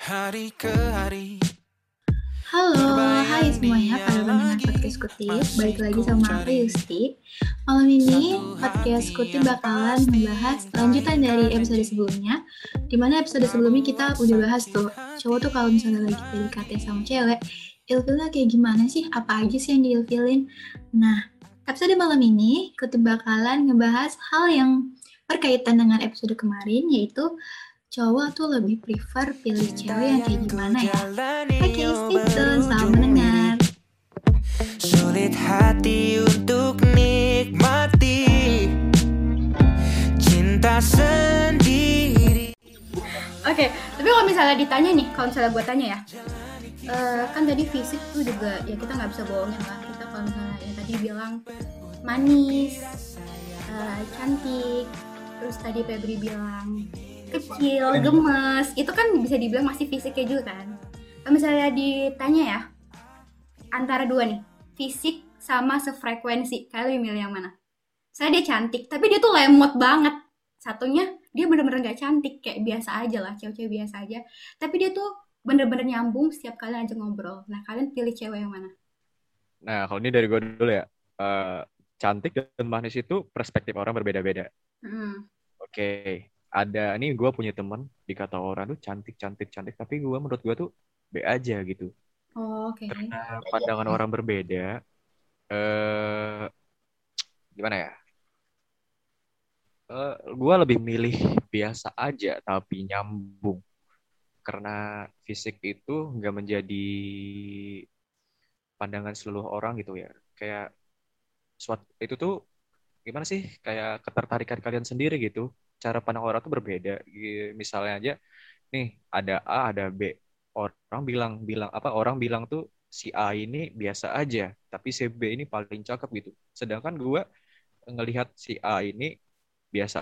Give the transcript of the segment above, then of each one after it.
hari ke hari. Halo, hai semuanya. Para pendengar podcast Kutip Balik lagi sama aku Yusti. Malam ini podcast Kutip bakalan membahas lanjutan dari episode sebelumnya Di mana episode sebelumnya kita udah bahas tuh Cowok tuh kalau misalnya lagi PDKT sama cewek Ilfilnya kayak gimana sih? Apa aja sih yang diilfilin? Nah, episode malam ini Kutip bakalan ngebahas hal yang berkaitan dengan episode kemarin Yaitu cowok tuh lebih prefer pilih cewek yang kayak gimana ya? Oke, stay tune, selamat mendengar. Sulit hati untuk nikmati Cinta sendiri Oke, tapi kalau misalnya ditanya nih, kalau misalnya gue tanya ya, eh, kan tadi fisik tuh juga ya kita nggak bisa bohongin lah. Kita kalau misalnya yang tadi bilang manis, eh, cantik, terus tadi Febri bilang kecil, gemes, itu kan bisa dibilang masih fisiknya juga kan. Kalau misalnya ditanya ya, antara dua nih, fisik sama sefrekuensi, kalian lebih milih yang mana? Saya dia cantik, tapi dia tuh lemot banget. Satunya dia bener-bener gak cantik, kayak biasa aja lah, cewek-cewek biasa aja. Tapi dia tuh bener-bener nyambung setiap kali aja ngobrol. Nah, kalian pilih cewek yang mana? Nah, kalau ini dari gue dulu ya. Eh, cantik dan manis itu perspektif orang berbeda-beda. Hmm. Oke, ada ini gue punya temen dikata orang tuh cantik, cantik, cantik, tapi gue menurut gue tuh B aja gitu. Oh, oke. Karena pandangan orang berbeda. Eh, gimana ya? Eh, gue lebih milih biasa aja tapi nyambung. Karena fisik itu nggak menjadi pandangan seluruh orang gitu ya. Kayak suatu itu tuh gimana sih kayak ketertarikan kalian sendiri gitu cara pandang orang tuh berbeda. Misalnya aja nih ada A ada B. Orang bilang bilang apa orang bilang tuh si A ini biasa aja tapi si B ini paling cakep gitu. Sedangkan gua ngelihat si A ini biasa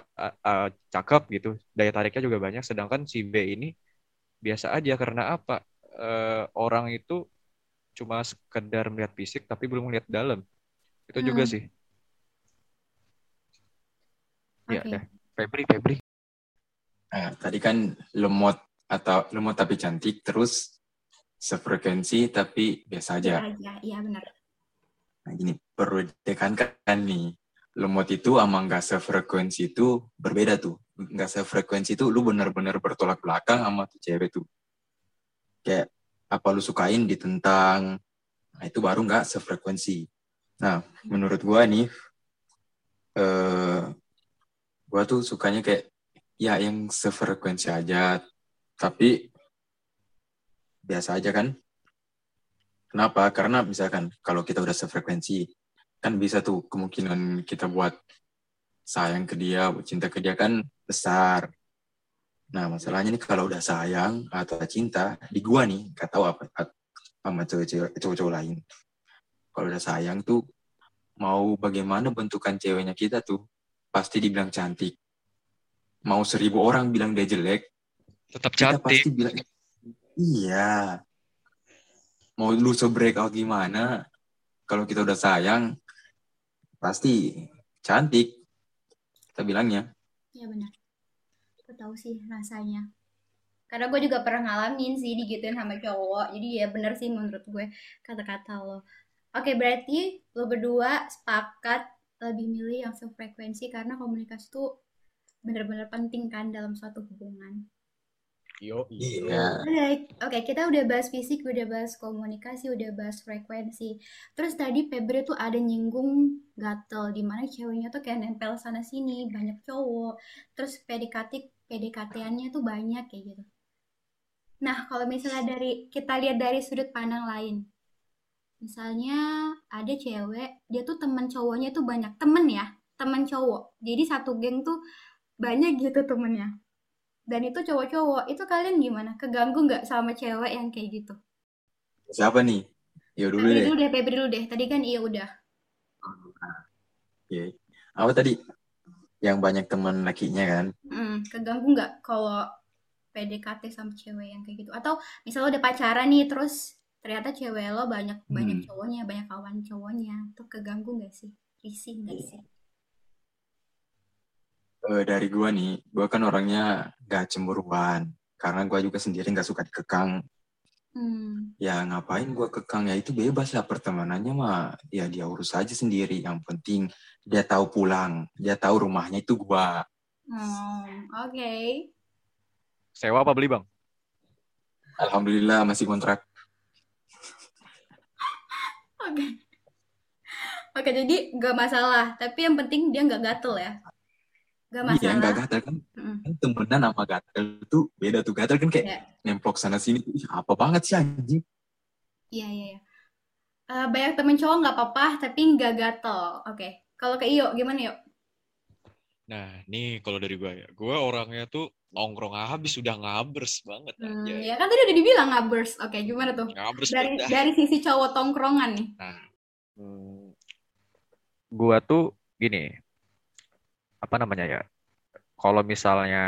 A- cakep gitu. Daya tariknya juga banyak sedangkan si B ini biasa aja. Karena apa? Eh, orang itu cuma sekedar melihat fisik tapi belum melihat dalam. Itu juga Hmm. sih. Ya Oke. deh Febri Febri Nah, tadi kan lemot atau lemot tapi cantik, terus sefrekuensi tapi biasa aja. Biasa aja, iya benar. Nah, gini, perlu ditekankan nih, lemot itu sama nggak sefrekuensi itu berbeda tuh. Nggak sefrekuensi itu lu bener-bener bertolak belakang sama tuh cewek tuh. Kayak apa lu sukain ditentang, nah itu baru nggak sefrekuensi. Nah, menurut gua nih, eh, gua tuh sukanya kayak ya yang sefrekuensi aja, tapi biasa aja kan. Kenapa? Karena misalkan kalau kita udah sefrekuensi, kan bisa tuh kemungkinan kita buat sayang ke dia, cinta ke dia kan besar. Nah, masalahnya nih kalau udah sayang atau cinta, di gua nih, gak tahu apa sama cowok-cowok lain. Kalau udah sayang tuh, mau bagaimana bentukan ceweknya kita tuh, pasti dibilang cantik. Mau seribu orang bilang dia jelek, tetap kita cantik pasti bilang iya mau lu se-breakout gimana kalau kita udah sayang pasti cantik kita bilangnya Iya benar. Aku tahu sih rasanya. Karena gue juga pernah ngalamin sih digituin sama cowok. Jadi ya bener sih menurut gue kata-kata lo. Oke berarti lo berdua sepakat lebih milih yang sefrekuensi karena komunikasi tuh bener-bener penting kan dalam suatu hubungan. yo iya Oke, oke kita udah bahas fisik, udah bahas komunikasi, udah bahas frekuensi. Terus tadi Febri tuh ada nyinggung gatel, di mana ceweknya tuh kayak nempel sana sini, banyak cowok. Terus PDKT, PDKT-annya tuh banyak kayak gitu. Nah, kalau misalnya dari kita lihat dari sudut pandang lain, misalnya ada cewek, dia tuh temen cowoknya tuh banyak temen ya, temen cowok. Jadi satu geng tuh banyak gitu temennya. Dan itu cowok-cowok. Itu kalian gimana? Keganggu nggak sama cewek yang kayak gitu? Siapa nih? Ya dulu Febri deh. dulu deh Febri dulu deh. Tadi kan iya udah. Iya. apa tadi? Yang banyak teman lakinya kan? Hmm, keganggu nggak kalau PDKT sama cewek yang kayak gitu? Atau misalnya udah pacaran nih terus ternyata cewek lo banyak banyak Hmm. cowoknya banyak kawan cowoknya tuh keganggu nggak sih risih nggak sih Eh, dari gua nih, gua kan orangnya gak cemburuan. karena gue juga sendiri nggak suka dikekang Hmm. ya ngapain gue kekang ya itu bebas lah pertemanannya mah ya dia urus aja sendiri yang penting dia tahu pulang dia tahu rumahnya itu gua Hmm, Oke. Sewa apa beli bang? alhamdulillah masih kontrak Oke. Oke, jadi nggak masalah. Tapi yang penting dia nggak gatel ya. Nggak iya masalah. nggak gatel kan kan temenan sama gatel tuh beda tuh gatel kan kayak Iya. nemplok sana sini tuh, "Ih, apa banget sih anjing Iya, iya, iya. Eh, banyak temen cowok nggak apa-apa, tapi nggak gatel. Oke. Kalau ke Iyo, gimana Iyo? Nah, nih kalau dari gue ya, gue orangnya tuh nongkrong habis udah ngabers banget Hmm, aja. ya kan tadi udah dibilang ngabers. Oke, gimana tuh? Ngabers Dari dah. dari sisi cowok tongkrongan nih. Nah, hmm, gua tuh gini, apa namanya ya? Kalau misalnya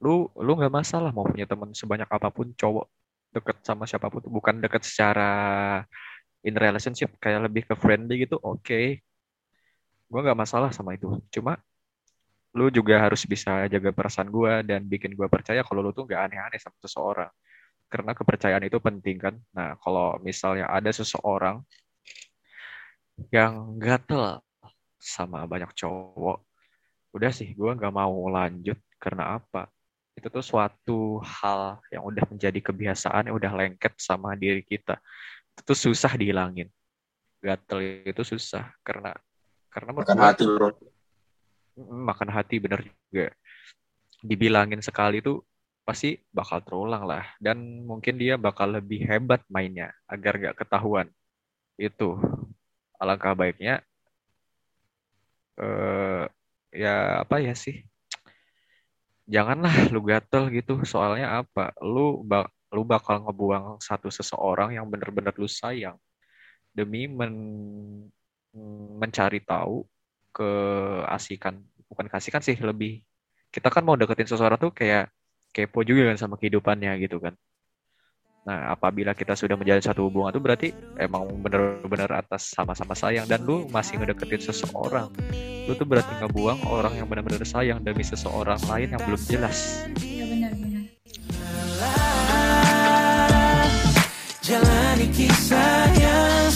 lu lu nggak masalah mau punya teman sebanyak apa pun cowok deket sama siapa pun bukan deket secara in relationship kayak lebih ke friendly gitu oke gua nggak masalah sama itu cuma lu juga harus bisa jaga perasaan gua dan bikin gua percaya kalau lu tuh nggak aneh-aneh sama seseorang. Karena kepercayaan itu penting kan? Nah kalau misalnya ada seseorang yang gatel sama banyak cowok udah sih gua nggak mau lanjut. Karena apa? Itu tuh suatu hal yang udah menjadi kebiasaan yang udah lengket sama diri kita. Itu tuh susah dihilangin. Gatel itu susah. Karena karena menurut hati bro makan hati bener juga. Dibilangin sekali tuh pasti bakal terulang lah. Dan mungkin dia bakal lebih hebat mainnya agar gak ketahuan. Itu alangkah baiknya eh ya apa ya sih? Janganlah lu gatel gitu. Soalnya apa? Lu ba- lu bakal ngebuang satu seseorang yang bener-bener lu sayang. Demi men- mencari tahu keasikan bukan keasikan sih lebih kita kan mau deketin seseorang tuh kayak kepo juga kan sama kehidupannya gitu kan. Nah apabila kita sudah menjalin satu hubungan tuh berarti emang bener-bener atas sama-sama sayang dan lu masih ngedeketin seseorang. Lu tuh berarti ngebuang orang yang benar-benar sayang demi seseorang lain yang belum jelas. Iya benar-benar. Jalani kisah yang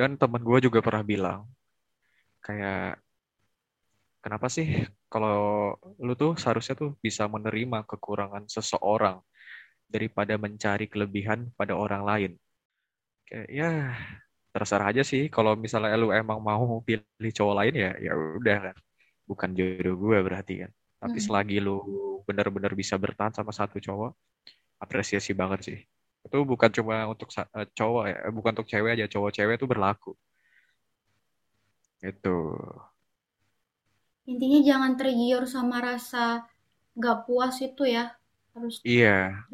dan teman gue juga pernah bilang kayak kenapa sih kalau lu tuh seharusnya tuh bisa menerima kekurangan seseorang daripada mencari kelebihan pada orang lain? Kayak ya terserah aja sih. Kalau misalnya lu emang mau pilih cowok lain ya ya udah kan. Bukan jodoh gue berarti kan. Tapi Hmm. selagi lu benar-benar bisa bertahan sama satu cowok apresiasi banget sih itu bukan cuma untuk eh, cowok ya eh, bukan untuk cewek aja cowok cewek itu berlaku itu Intinya jangan tergiur sama rasa nggak puas itu ya. Harus iya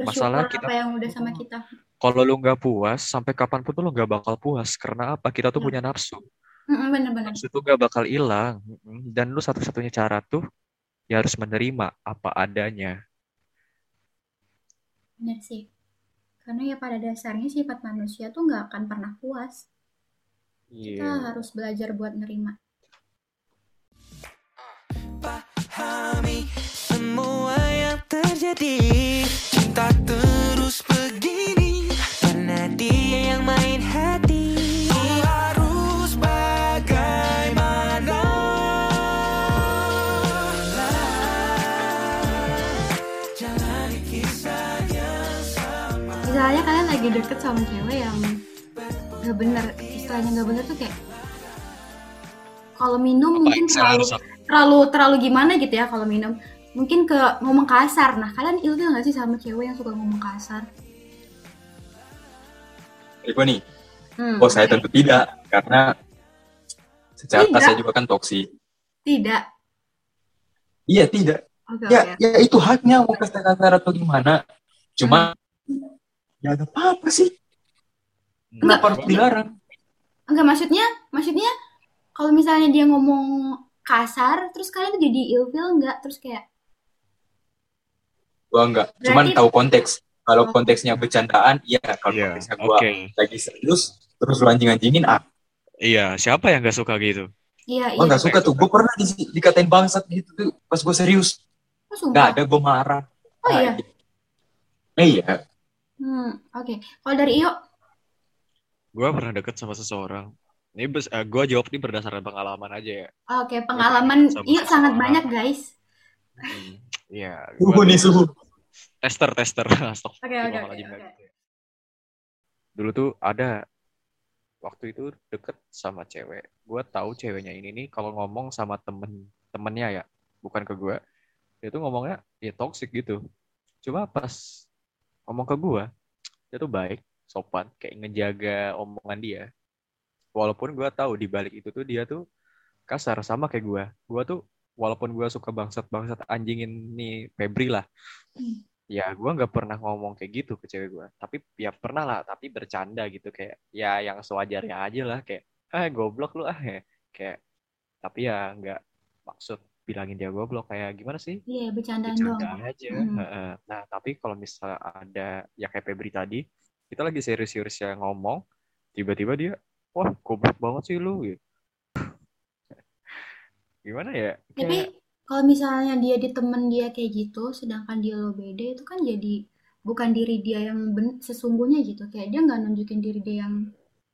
masalah kita apa yang udah sama kita. kalau lu nggak puas sampai kapan pun tuh lu nggak bakal puas karena apa kita tuh Ya. punya nafsu Mm-mm, Bener-bener. nafsu tuh gak bakal hilang dan lu satu-satunya cara tuh ya harus menerima apa adanya Bener sih. Karena ya pada dasarnya sifat manusia tuh nggak akan pernah puas. Kita iya harus belajar buat nerima. pahami semua yang terjadi Cinta terus Misalnya kalian lagi deket sama cewek yang nggak bener, istilahnya nggak bener tuh kayak kalau minum mungkin terlalu terlalu terlalu gimana gitu ya kalau minum. Mungkin ke ngomong kasar. Nah kalian ilfil nggak sih sama cewek yang suka ngomong kasar? Eko nih Hmm, oh saya oke. tentu tidak karena secara Tidak. saya juga kan toksi tidak? Iya tidak. Oke ya oke. ya itu haknya mau kasar atau gimana. Cuma ya ada apa apa sih Hmm. kenapa harus dilarang enggak maksudnya maksudnya kalau misalnya dia ngomong kasar terus kalian tuh jadi ilfeel nggak terus kayak Gua enggak, cuman Berarti- tahu konteks. Kalau Oh. konteksnya bercandaan, iya. Kalau Iya, konteksnya gua lagi serius, terus lu anjing-anjingin, ah, Iya, siapa yang gak suka gitu? iya gua iya nggak suka tuh. Gua pernah di, dikatain bangsat gitu tuh pas gua serius. oh, Nggak sumpah ada, gua marah. oh iya Eh, iya. Hmm oke kalau dari Iyo Gue pernah deket sama seseorang. Ini bes, gue jawab ini berdasarkan pengalaman aja ya. oke pengalaman Sama Iyo sangat seseorang. banyak guys Hmm, Iya. Suhu gua- nih, suhu. Tester, tester. Stop. Oke, oke, oke, oke. Dulu tuh ada waktu itu deket sama cewek. Gue tahu ceweknya ini nih kalau ngomong sama temen temennya ya, bukan ke gue. Dia tuh ngomongnya ya toxic gitu. Cuma pas ngomong ke gue, dia tuh baik, sopan, kayak ngejaga omongan dia. Walaupun gue tahu di balik itu tuh dia tuh kasar sama kayak gue. Gue tuh walaupun gue suka bangsat-bangsat anjingin nih Febri lah. Hmm. Ya gue nggak pernah ngomong kayak gitu ke cewek gue. Tapi ya pernah lah, tapi bercanda gitu kayak ya yang sewajarnya aja lah kayak eh goblok lu ah ya. Kayak tapi ya nggak maksud bilangin dia goblok kayak gimana sih? iya bercandaan doang bercanda aja. Hmm. Nah, tapi kalau misalnya ada ya kayak Febri tadi, kita lagi serius-serius ya ngomong, tiba-tiba dia, wah goblok banget sih lu gitu. Gimana ya? Tapi Kayak, kalau misalnya dia di temen dia kayak gitu, sedangkan dia lo beda itu kan jadi bukan diri dia yang ben- sesungguhnya gitu. Kayak dia nggak nunjukin diri dia yang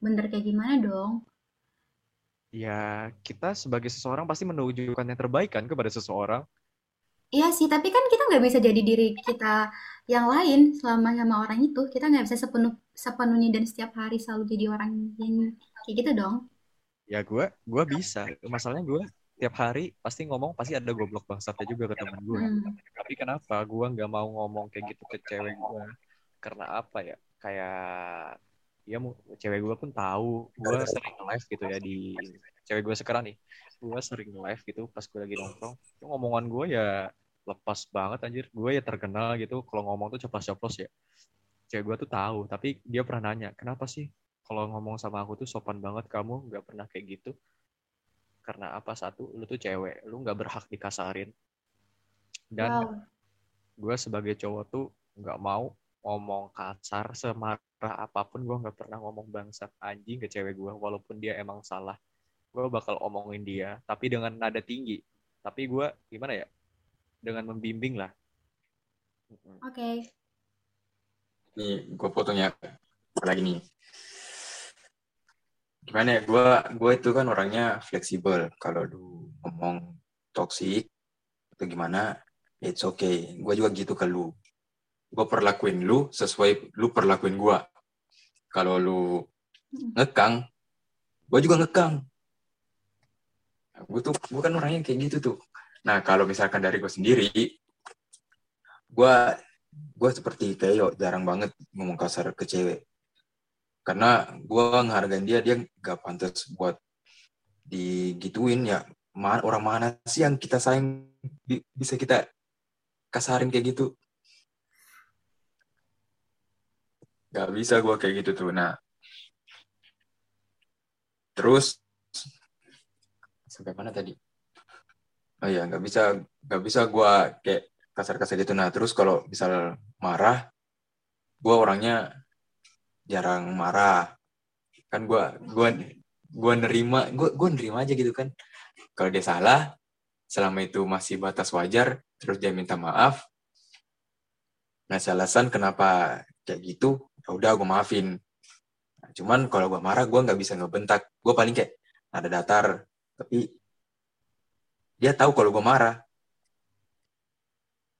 bener kayak gimana dong. Ya kita sebagai seseorang pasti menunjukkan yang terbaik kan kepada seseorang. Iya sih, tapi kan kita nggak bisa jadi diri kita yang lain selama sama orang itu. Kita nggak bisa sepenuh sepenuhnya dan setiap hari selalu jadi orang yang kayak gitu dong. Ya gue, gue bisa. Masalahnya gue tiap hari pasti ngomong pasti ada goblok bangsatnya juga ke teman gue. Hmm. Tapi kenapa gue nggak mau ngomong kayak gitu ke cewek gue? Karena apa ya? Kayak ya cewek gue pun tahu gue sering live gitu ya di cewek gue sekarang nih. Gue sering live gitu pas gue lagi nongkrong. Itu ngomongan gue ya lepas banget anjir. Gue ya terkenal gitu kalau ngomong tuh ceplos-ceplos ya. Cewek gue tuh tahu, tapi dia pernah nanya, "Kenapa sih kalau ngomong sama aku tuh sopan banget kamu nggak pernah kayak gitu?" Karena apa? Satu, lu tuh cewek, lu nggak berhak dikasarin. Dan Wow. gue sebagai cowok tuh nggak mau ngomong kasar semarah apa pun gue nggak pernah ngomong bangsat anjing ke cewek gue walaupun dia emang salah gue bakal omongin dia tapi dengan nada tinggi tapi gue gimana ya dengan membimbing lah. Oke. Nih, gue potongnya lagi nih. Gimana ya, gue gue itu kan orangnya fleksibel. Kalau lu ngomong toksik atau gimana, it's okay. Gue juga gitu ke lu. Gue perlakuin lu sesuai lu perlakuin gue. Kalau lu ngekang, gue juga ngekang. Gue tuh, gue kan orangnya kayak gitu tuh. Nah, kalau misalkan dari gue sendiri, gue gue seperti kayak jarang banget ngomong kasar ke cewek karena gue ngehargain dia dia gak pantas buat digituin ya orang mana sih yang kita sayang bi- bisa kita kasarin kayak gitu gak bisa gue kayak gitu tuh. Nah terus sampai mana tadi? Oh iya nggak bisa nggak bisa gue kayak kasar-kasar gitu. Nah terus kalau misal marah gue orangnya jarang marah. Kan gue gue gue nerima gue gue nerima aja gitu kan. Kalau dia salah selama itu masih batas wajar terus dia minta maaf ngasih alasan kenapa kayak gitu ya udah gue maafin. Nah, cuman kalau gue marah gue nggak bisa ngebentak. Gue paling kayak ada datar. Tapi dia tahu kalau gue marah.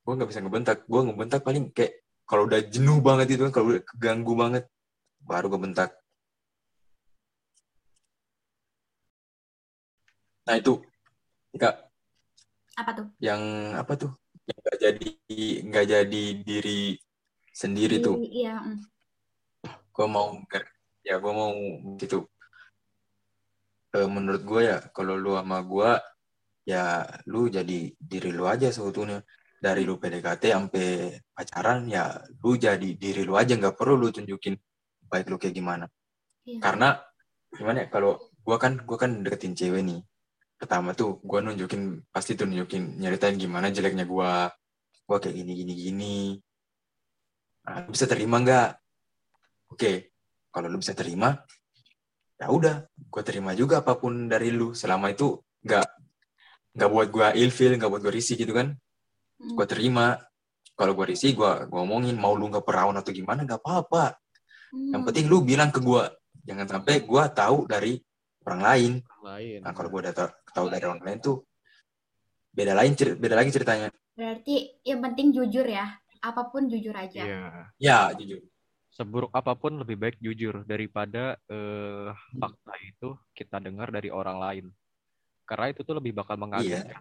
Gue nggak bisa ngebentak. Gue ngebentak paling kayak kalau udah jenuh banget itu kan kalau udah keganggu banget baru gue bentak. Nah itu. Kak, Apa tuh? yang apa tuh? Yang nggak jadi nggak jadi diri sendiri tuh. Di- Iya. mm. Gue mau ya gue mau gitu. Eh, menurut gue ya kalau lu sama gue ya lu jadi diri lu aja sebetulnya dari lu PDKT sampai pacaran ya lu jadi diri lu aja nggak perlu lu tunjukin baik lu kayak gimana. Iya. karena gimana ya kalau gue kan gue kan deketin cewek nih. Pertama tuh gue nunjukin pasti tuh nunjukin nyeritain gimana jeleknya gue gue kayak gini gini gini. Nah, bisa terima nggak oke kalau lu bisa terima ya udah gue terima juga apa pun dari lu selama itu nggak nggak buat gue ilfil nggak buat gue risih gitu kan Hmm. gue terima kalau gue risih gue ngomongin mau lu nggak perawan atau gimana nggak apa-apa yang Hmm. penting lu bilang ke gue jangan sampai gue tahu dari orang lain lain Nah kalau gue udah ta- tahu dari orang lain tuh beda lain beda lagi ceritanya. Berarti yang penting jujur ya. Apa pun jujur aja. Iya. Ya jujur. Seburuk apa pun lebih baik jujur daripada eh, fakta itu kita dengar dari orang lain. Karena itu tuh lebih bakal mengagetkan.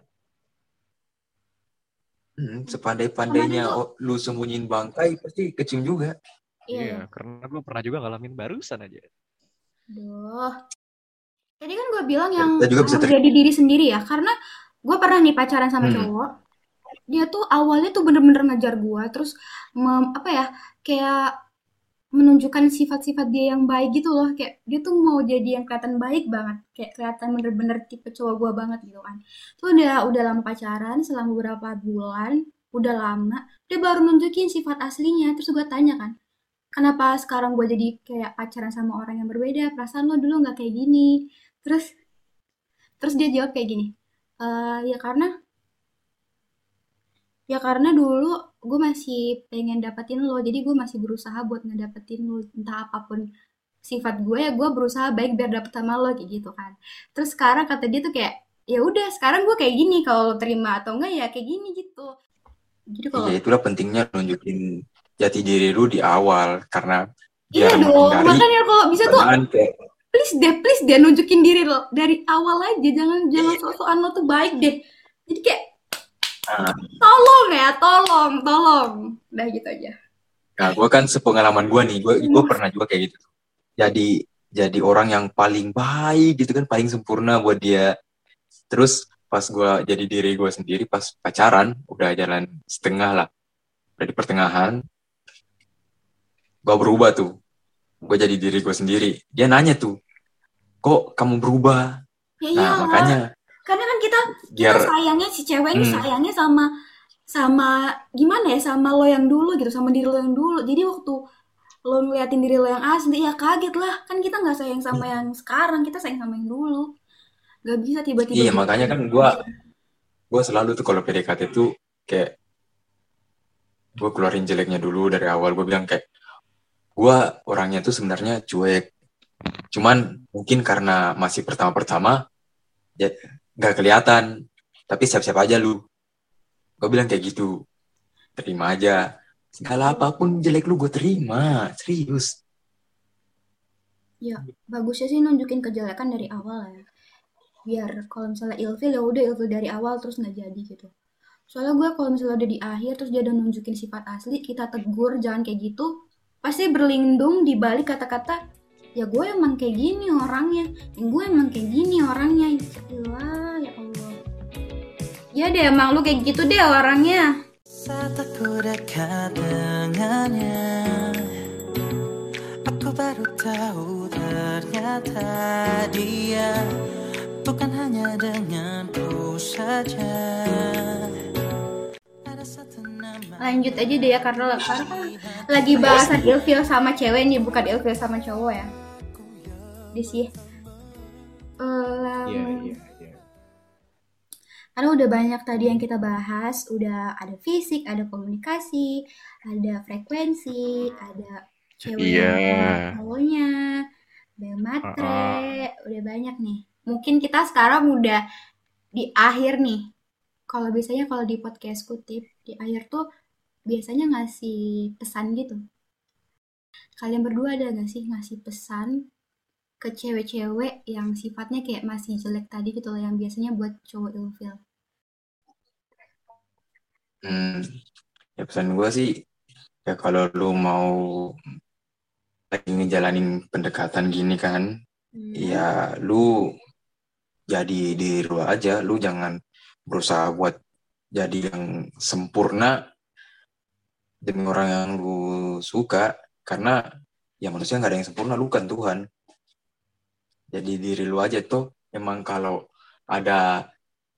Hmm, sepandai-pandainya oh, lu sembunyiin bangkai pasti kecium juga. Iya. Iya, karena gue pernah juga ngalamin barusan aja. Aduh. Tadi kan gue bilang yang Kita juga bisa harus terima. jadi diri sendiri ya. Karena gue pernah nih pacaran sama Hmm. cowok. Dia tuh awalnya tuh bener-bener ngejar gue. Terus mem- apa ya, kayak menunjukkan sifat-sifat dia yang baik gitu loh. Kayak dia tuh mau jadi yang kelihatan baik banget. Kayak kelihatan bener-bener tipe cowok gue banget gitu kan. Tuh udah, udah lama pacaran selama beberapa bulan. Udah lama. Dia baru nunjukin sifat aslinya. Terus gue tanya kan, kenapa sekarang gue jadi kayak pacaran sama orang yang berbeda perasaan lo dulu nggak kayak gini terus terus dia jawab kayak gini "Eh, ya karena ya karena dulu gue masih pengen dapetin lo. Jadi gue masih berusaha buat ngedapetin lo entah apa pun sifat gue ya gue berusaha baik biar dapet sama lo kayak gitu kan. Terus sekarang kata dia tuh kayak ya udah sekarang gue kayak gini kalau lo terima atau enggak ya kayak gini gitu. Jadi kalau Iya itulah pentingnya nunjukin jati diri lu di awal karena iya dong makanya kalau bisa tuh kayak please deh please deh nunjukin diri lo dari awal aja. Jangan jangan sok-sokan lo tuh baik deh. Jadi kayak tolong ya tolong tolong. Udah gitu aja. Nah gue kan sepengalaman gue nih gue gue pernah juga kayak gitu. Jadi jadi orang yang paling baik gitu kan paling sempurna buat dia. Terus pas gue jadi diri gue sendiri pas pacaran udah jalan setengah lah. Udah di pertengahan gue berubah tuh. Gue jadi diri gue sendiri. Dia nanya tuh kok kamu berubah? Ya nah iyalah makanya karena kan kita biar kita sayangnya si cewek ini Hmm. sayangnya sama sama gimana ya sama lo yang dulu gitu sama diri lo yang dulu. Jadi waktu lo ngeliatin diri lo yang asli ya kaget lah. Kan kita nggak sayang sama yang sekarang kita sayang sama yang dulu. Nggak bisa tiba-tiba iya gitu. makanya kan gue gue selalu tuh kalau PDKT tuh kayak gue keluarin jeleknya dulu dari awal. Gue bilang kayak gue orangnya tuh sebenarnya cuek. Cuman mungkin karena masih pertama-pertama ya nggak kelihatan. Tapi siap-siap aja lu. Gue bilang kayak gitu. Terima aja. Segala apa pun jelek lu gue terima. Serius. Bagusnya sih nunjukin kejelekan dari awal ya. Biar kalau misalnya ilfil ya udah ilfil dari awal terus nggak jadi gitu. Soalnya gue kalau misalnya udah di akhir terus dia nunjukin sifat asli kita tegur jangan kayak gitu pasti berlindung di balik kata-kata ya gue emang kayak gini orangnya. Ya gue emang kayak gini orangnya. Wah, ya Allah. Ya deh emang lu kayak gitu deh orangnya. Saat aku dekat dengannya Aku baru tahu ternyata dia Bukan hanya denganku saja. Lanjut aja deh ya karena karena kan lagi bahasan ilfil sama cewek nih bukan ilfil sama cowok ya di sih iya. karena udah banyak tadi yang kita bahas udah ada fisik ada komunikasi ada frekuensi ada ceweknya Iya. cowoknya ada matre udah banyak nih mungkin kita sekarang udah di akhir nih kalau biasanya kalau di podcast kutip di akhir tuh biasanya ngasih pesan gitu kalian berdua ada gak sih ngasih pesan ke cewek-cewek yang sifatnya kayak masih jelek tadi gitu loh yang biasanya buat cowok ilfil Hmm, ya pesan gue sih ya kalau lu mau lagi ngejalanin pendekatan gini kan, Hmm. ya lu jadi diri lu aja, lu jangan berusaha buat jadi yang sempurna demi orang yang lu suka karena ya manusia nggak ada yang sempurna, lu kan Tuhan. Jadi diri lu aja tuh. Emang kalau ada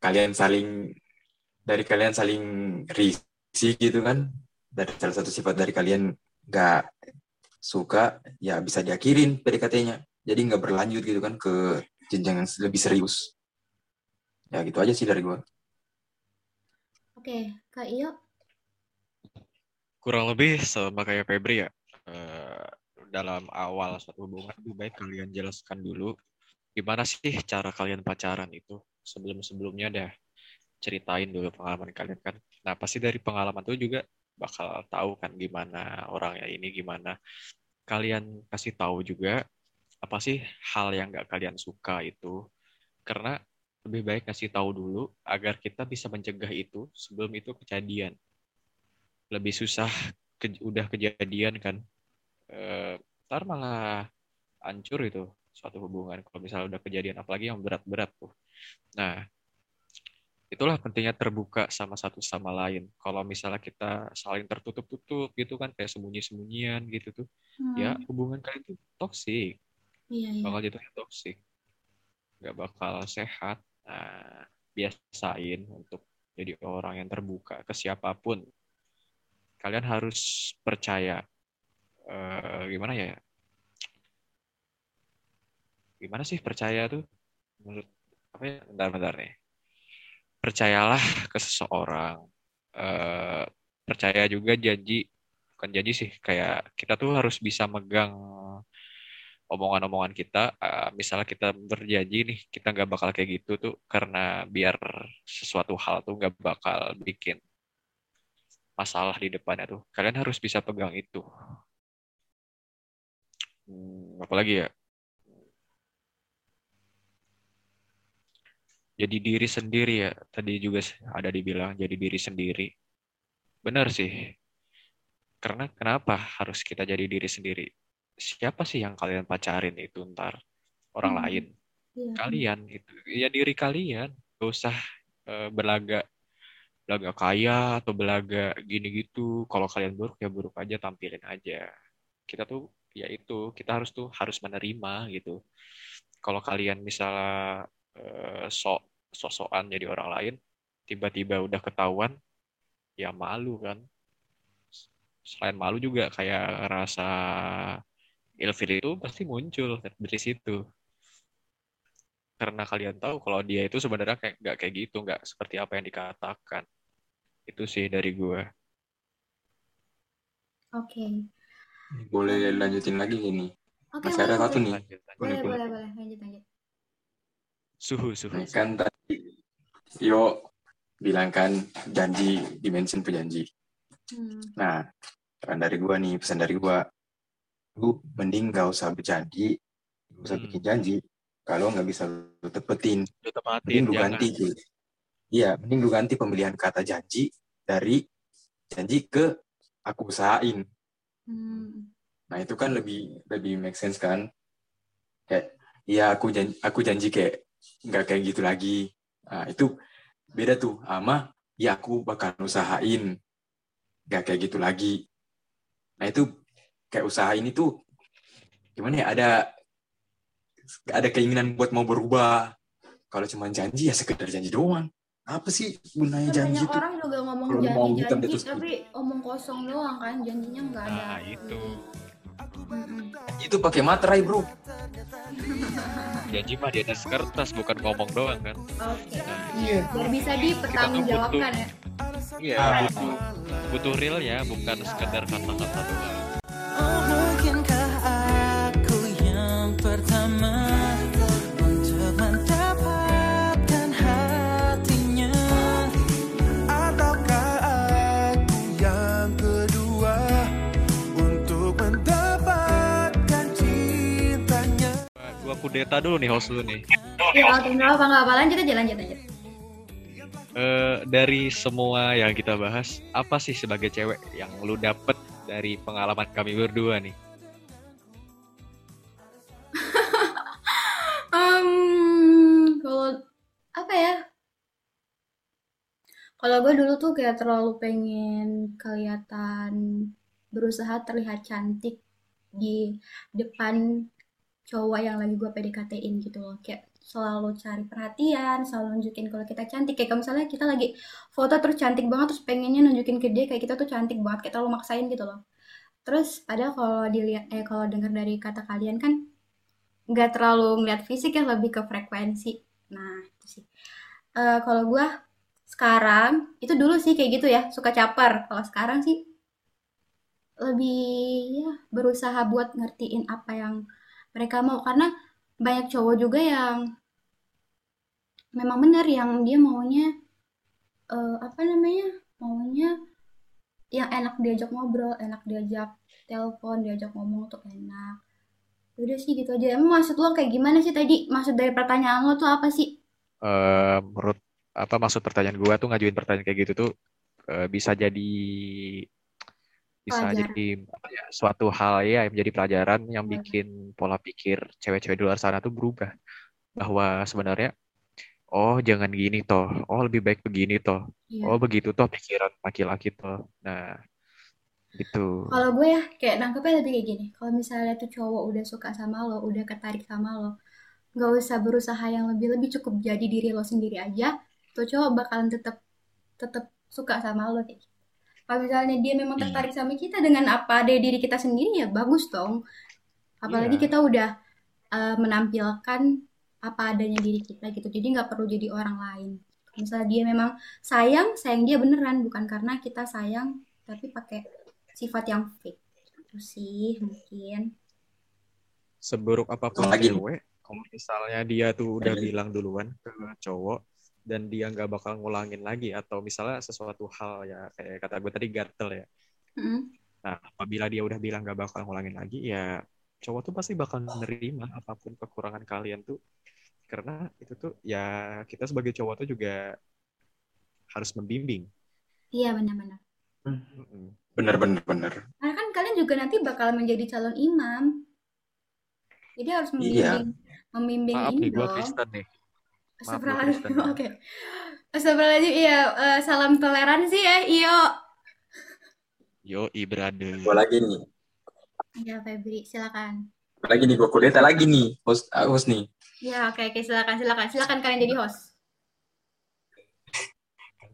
kalian saling dari kalian saling risih gitu kan dari salah satu sifat dari kalian nggak suka ya bisa diakhirin PDKT-nya jadi nggak berlanjut gitu kan ke jenjang yang lebih serius. Ya gitu aja sih dari gua. Oke, Kak Iyo. kurang lebih sama kayak Febri ya dalam awal suatu hubungan lebih baik kalian jelaskan dulu gimana sih cara kalian pacaran itu? Sebelum sebelumnya dah ceritain dulu pengalaman kalian kan. Nah pasti dari pengalaman itu juga bakal tahu kan gimana orangnya ini gimana. Kalian kasih tahu juga apa sih hal yang nggak kalian suka itu. Karena lebih baik kasih tahu dulu agar kita bisa mencegah itu sebelum itu kejadian. Lebih susah ke- udah kejadian kan eh, ntar malah hancur itu suatu hubungan kalau misalnya udah kejadian apalagi yang berat-berat tuh. Nah itulah pentingnya terbuka sama satu sama lain. Kalau misalnya kita saling tertutup-tutup gitu kan kayak sembunyi-sembunyian gitu tuh Hmm, ya hubungan kalian tuh toksik Iya, iya. bakal jatuhnya toksik nggak bakal sehat. Nah biasain untuk jadi orang yang terbuka ke siapa pun. Kalian harus percaya eh, gimana ya? Gimana sih percaya tuh? Menurut apa ya? Bentar-bentar nih. Percayalah ke seseorang. Eh, percaya juga janji. Bukan janji sih kayak kita tuh harus bisa megang omongan-omongan kita. Eh, misalnya kita berjanji nih kita nggak bakal kayak gitu tuh karena biar sesuatu hal tuh nggak bakal bikin masalah di depannya tuh. Kalian harus bisa pegang itu Hmm, apalagi ya? Jadi diri sendiri ya tadi juga ada dibilang jadi diri sendiri. Benar sih. Karena kenapa harus kita jadi diri sendiri? Siapa sih yang kalian pacarin itu ntar? Orang Hmm. lain. Iya. kalian itu ya diri kalian. Gak usah eh, belaga belaga kaya atau belaga gini gitu kalau kalian buruk ya buruk aja tampilin aja. Kita tuh ya itu kita harus tuh harus menerima gitu. Kalau kalian misalnya eh, sok sosokan jadi orang lain tiba-tiba udah ketahuan ya malu kan. Selain malu juga kayak rasa ilfil itu pasti muncul dari situ. Karena kalian tahu kalau dia itu sebenarnya kayak nggak kayak gitu nggak seperti apa yang dikatakan. Itu sih dari gua. Oke. Boleh lanjutin lagi ini Oke, masih ada satu nih Lanjut, lanjut. Boleh, Boleh, boleh, boleh. Lanjut, lanjut. suhu suhu Nah, kan tadi Yo bilang kan janji dimension pejanji. Hmm. Nah, saran dari gua nih, pesan dari gua, lu mending gak usah berjanji, gak usah Hmm. bikin janji. Kalau nggak bisa lu tepetin, Lu tepatin mending lu jangan ganti tuh. Iya, mending lu ganti pemilihan kata janji dari janji ke aku usahain. Hmm. Nah, itu kan lebih lebih make sense kan? Kayak, iya aku janji, aku janji kayak nggak kayak gitu lagi. Nah, itu beda tuh sama ya aku bakal usahain nggak kayak gitu lagi. Nah, itu kayak usaha ini tuh gimana ya ada ada keinginan buat mau berubah. Kalau cuma janji ya sekedar janji doang. Apa sih gunanya Kan janji banyak tuh? orang juga ngomong janji-janji atas tapi omong kosong doang kan janjinya nggak ada. nah itu. Itu pakai materai, Bro. janji mah di atas kertas bukan ngomong doang kan Oke. Iya. Biar bisa dipertanggungjawabkan ya. iya butuh butuh real ya bukan sekedar kata-kata doang kudeta dulu nih host lu nih Ya oke nggak apa nggak apa lanjut aja lanjut lanjut. Eh, dari semua yang kita bahas apa sih sebagai cewek yang lu dapet dari pengalaman kami berdua nih Um, kalau apa ya? Kalau gue dulu tuh kayak terlalu pengen kelihatan berusaha terlihat cantik di depan cowok yang lagi gue PDKT-in gitu loh. Kayak selalu cari perhatian, selalu nunjukin kalau kita cantik. Kayak misalnya kita lagi foto terus cantik banget, terus pengennya nunjukin ke dia kayak kita tuh cantik banget, kayak terlalu maksain gitu loh. Terus padahal kalau dilihat, eh kalau dengar dari kata kalian kan nggak terlalu ngeliat fisik ya, lebih ke frekuensi. Nah itu sih. Eh, kalau gue sekarang itu dulu sih kayak gitu ya, suka caper. Kalau sekarang sih lebih ya berusaha buat ngertiin apa yang mereka mau. Karena banyak cowok juga yang memang benar yang dia maunya eh, apa namanya maunya yang enak diajak ngobrol enak diajak telepon diajak ngomong tuh enak. Udah sih gitu aja. Emang maksud lo kayak gimana sih tadi? Maksud dari pertanyaan lo tuh apa sih? Eh, menurut apa maksud pertanyaan gua tuh ngajuin pertanyaan kayak gitu tuh eh, bisa jadi bisa pelajaran jadi ya, suatu hal ya yang menjadi pelajaran yang Iya, bikin pola pikir cewek-cewek di luar sana tuh berubah bahwa sebenarnya oh jangan gini toh oh lebih baik begini toh iya. oh begitu toh pikiran laki-laki toh nah gitu Kalau gue ya kayak nangkepnya lebih kayak gini. Kalau misalnya tuh cowok udah suka sama lo, udah ketarik sama lo, nggak usah berusaha yang lebih-lebih cukup jadi diri lo sendiri aja. Tuh cowok bakalan tetap tetap suka sama lo kayak gitu. Kalau misalnya dia memang Iya. tertarik sama kita dengan apa dari diri kita sendiri ya bagus dong. Apalagi iya kita udah eh, menampilkan apa adanya diri kita gitu. Jadi nggak perlu jadi orang lain. Misalnya dia memang sayang, sayang dia beneran bukan karena kita sayang tapi pakai sifat yang fake. Itu sih mungkin. seburuk apa pun lagi cewek kalau misalnya dia tuh udah bilang duluan ke cowok dan dia nggak bakal ngulangin lagi atau misalnya sesuatu hal ya kayak kata gue tadi gatel ya Mm. Nah, apabila dia udah bilang gak bakal ngulangin lagi, ya cowok tuh pasti bakal nerima apa pun kekurangan kalian tuh. Karena itu tuh ya kita sebagai cowok tuh juga harus membimbing. Iya benar-benar. Mm-mm. Bener bener bener. Karena kan kalian juga nanti bakal menjadi calon imam. Jadi harus Iya. membimbing, membimbing Maaf ini nih, gue. Kristen nih. Astagfirullahaladzim. Oke. Astagfirullahaladzim. Iya, eh, salam toleransi ya, iyo. Yo, brother. Gue lagi nih. Ya, Febri, silakan. Gua lagi nih gue kudeta lagi nih. Host ah, host nih. Ya, oke, oke, silakan, silakan, silakan kalian jadi host.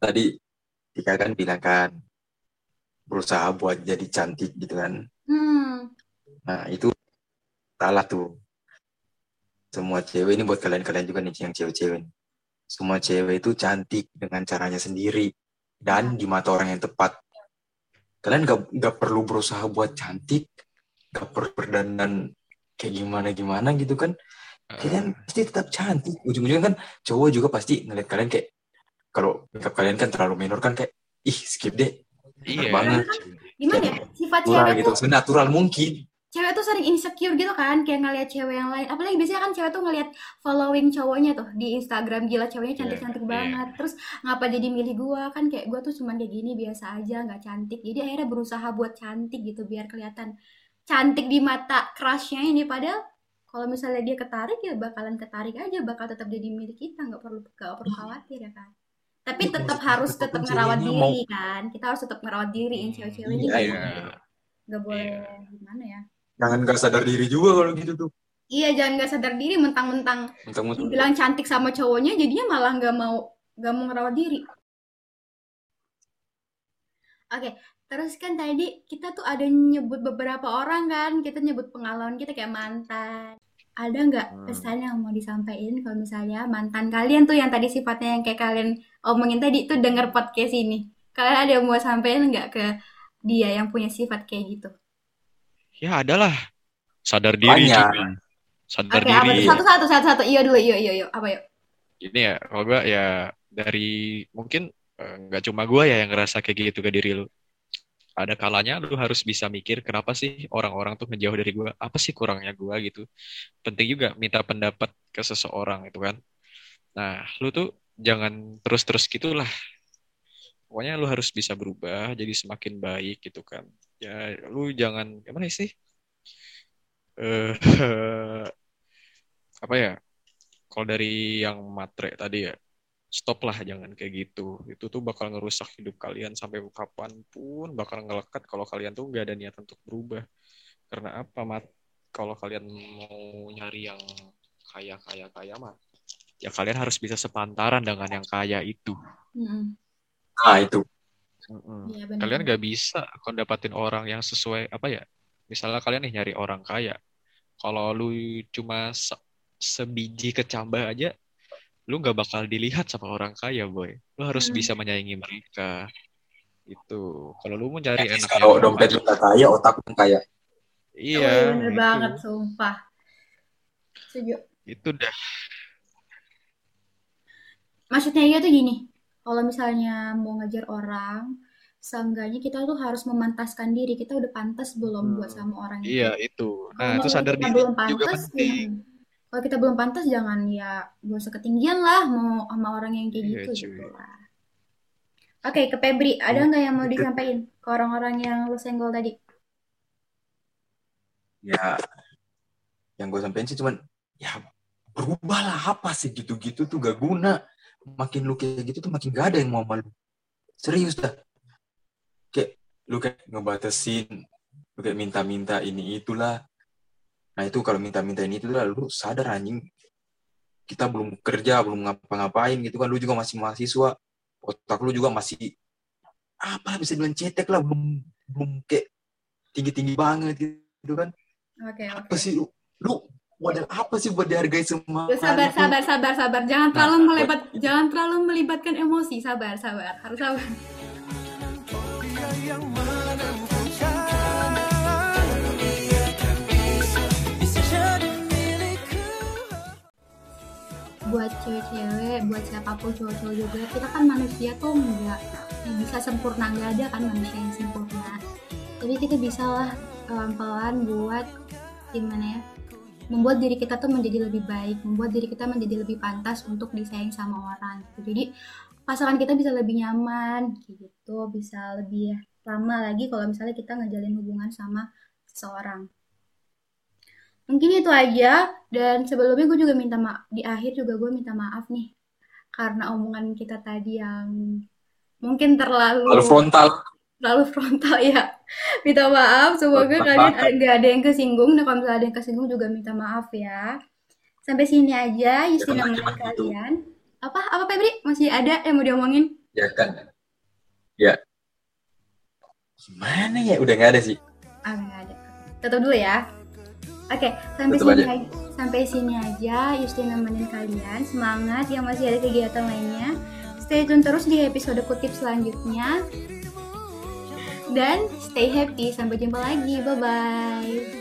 Tadi Tika kan bilang kan berusaha buat jadi cantik gitu kan. Hmm, Nah itu salah tuh. Semua cewek ini buat kalian-kalian juga nih yang cewek-cewek. nih. Semua cewek itu cantik dengan caranya sendiri dan di mata orang yang tepat. Kalian gak, gak perlu berusaha buat cantik, gak perlu berdandan kayak gimana-gimana gitu kan. Kalian pasti tetap cantik. Ujung-ujungnya kan cowok juga pasti ngeliat kalian kayak kalau makeup kalian kan terlalu minor kan kayak ih skip deh Iya. banget. gimana ya? Sifat natural cewek gitu senatural mungkin cewek tuh sering insecure gitu kan, kayak ngeliat cewek yang lain. Apalagi biasanya kan cewek tuh ngeliat following cowoknya tuh di Instagram gila ceweknya Iya, cantik-cantik iya. banget. Terus ngapa jadi milih gua kan kayak gua tuh cuman kayak gini biasa aja, nggak cantik. Jadi akhirnya berusaha buat cantik gitu biar kelihatan cantik di mata crushnya ini. Padahal kalau misalnya dia ketarik ya bakalan ketarik aja, bakal tetap jadi milik kita, nggak perlu nggak perlu khawatir ya kan. Tapi Iya, tetap harus tetap ngerawat diri kan. Kita harus tetap ngerawat diri, yang cewek-cewek ini Iya, nggak iya. boleh nggak boleh Iya. gimana ya? Jangan gak sadar diri juga kalau gitu tuh Iya, jangan nggak sadar diri mentang-mentang dibilang cantik sama cowoknya, jadinya malah nggak mau nggak mau ngerawat diri. Oke, terus kan tadi kita tuh ada nyebut beberapa orang kan, kita nyebut pengalaman kita kayak mantan. Ada nggak Hmm. pesan yang mau disampaikan kalau misalnya mantan kalian tuh yang tadi sifatnya yang kayak kalian omongin tadi tuh denger podcast ini? Kalian ada yang mau sampaikan nggak ke dia yang punya sifat kayak gitu? Ya adalah sadar diri banyak juga. Sadar Oke, apa diri. tuh? Satu-satu, satu-satu. Iyo dulu, iyo, iyo, iyo. Apa yuk? Ini ya, kalau gue ya dari mungkin eh, nggak cuma gue ya yang ngerasa kayak gitu ke diri lu. Ada kalanya lu harus bisa mikir kenapa sih orang-orang tuh ngejauh dari gue. Apa sih kurangnya gue gitu. Penting juga minta pendapat ke seseorang itu kan. Nah, lu tuh jangan terus-terus gitulah. Pokoknya lu harus bisa berubah jadi semakin baik gitu kan. Ya, lu jangan gimana sih? Eh apa ya? Kalau dari yang matre tadi ya, stop lah jangan kayak gitu. Itu tuh bakal ngerusak hidup kalian sampai kapan pun bakal ngelekat kalau kalian tuh nggak ada niatan untuk berubah. Karena apa, Mat? Kalau kalian mau nyari yang kaya kaya kaya mah, ya kalian harus bisa sepantaran dengan yang kaya itu. Mm-mm. Nah itu. Iya, benar. Kalian gak bisa kalau dapatin orang yang sesuai apa ya? Misalnya kalian nih nyari orang kaya. Kalau lu cuma se- sebiji kecambah aja, lu nggak bakal dilihat sama orang kaya, boy. Lu harus Hmm. bisa menyaingi mereka. Itu. Kalau lu mau cari enak Kalau yang dompet lu gak kaya, otak lu kaya. Iya, Oh, bener itu. banget, sumpah. Setuju. Itu dah. Maksudnya dia tuh gini, kalau misalnya mau ngejar orang, seenggaknya kita tuh harus memantaskan diri. Kita udah pantas belum Hmm. buat sama orang itu. Iya, itu. Kalau Nah, itu misalnya sadar kita diri belum juga pantas, penting. ya, kalau kita belum pantas jangan ya gak usah ketinggian lah mau sama orang yang kayak Iya, gitu cuy. gitu lah. Oke, ke Febri, ada nggak yang mau disampaikan ke orang-orang yang lu senggol tadi? Ya, yang gue sampein sih cuman, ya berubahlah apa sih gitu-gitu tuh gak guna. Makin lu kayak gitu tuh makin gak ada yang mau malu. Serius dah. Kayak lu kayak ngebatasin, lu kayak minta-minta ini itulah. Nah itu kalau minta-minta ini itulah lu sadar anjing. Kita belum kerja, belum ngapa-ngapain gitu kan. Lu juga masih mahasiswa. Otak lu juga masih apa bisa bilang cetek lah belum belum kayak tinggi-tinggi banget gitu kan Oke, oke. apa sih lu lu model apa sih buat dihargai semua sabar, itu? sabar, sabar, sabar. Jangan Nah, terlalu sabar. melibat, jangan terlalu melibatkan emosi. Sabar, sabar. Harus sabar. buat cewek-cewek, buat siapa pun cowok-cowok juga, kita kan manusia tuh nggak nggak bisa sempurna, nggak ada kan manusia yang sempurna. Tapi kita bisa lah pelan-pelan buat gimana ya, membuat diri kita tuh menjadi lebih baik, membuat diri kita menjadi lebih pantas untuk disayang sama orang. Gitu. Jadi pasangan kita bisa lebih nyaman, gitu, bisa lebih lama lagi kalau misalnya kita ngejalin hubungan sama seseorang. Mungkin itu aja dan sebelumnya gue juga minta maaf di akhir juga gue minta maaf nih karena omongan kita tadi yang mungkin terlalu Lalu frontal terlalu frontal ya. Minta maaf semoga Frontal kalian nggak ada yang kesinggung. Nah kalau misalnya ada yang kesinggung juga minta maaf ya. Sampai sini aja nemenin cuma gitu. kalian. Apa apa Febri? Masih ada yang mau diomongin? ya kan ya gimana ya udah nggak ada sih Ah nggak ada. Tutup dulu ya. Oke, sampai Tutup sini aja. aja. Sampai sini aja Yustina nemenin kalian. Semangat yang masih ada kegiatan lainnya. Stay tune terus di episode kutip selanjutnya. Dan stay happy. Sampai jumpa lagi. Bye bye.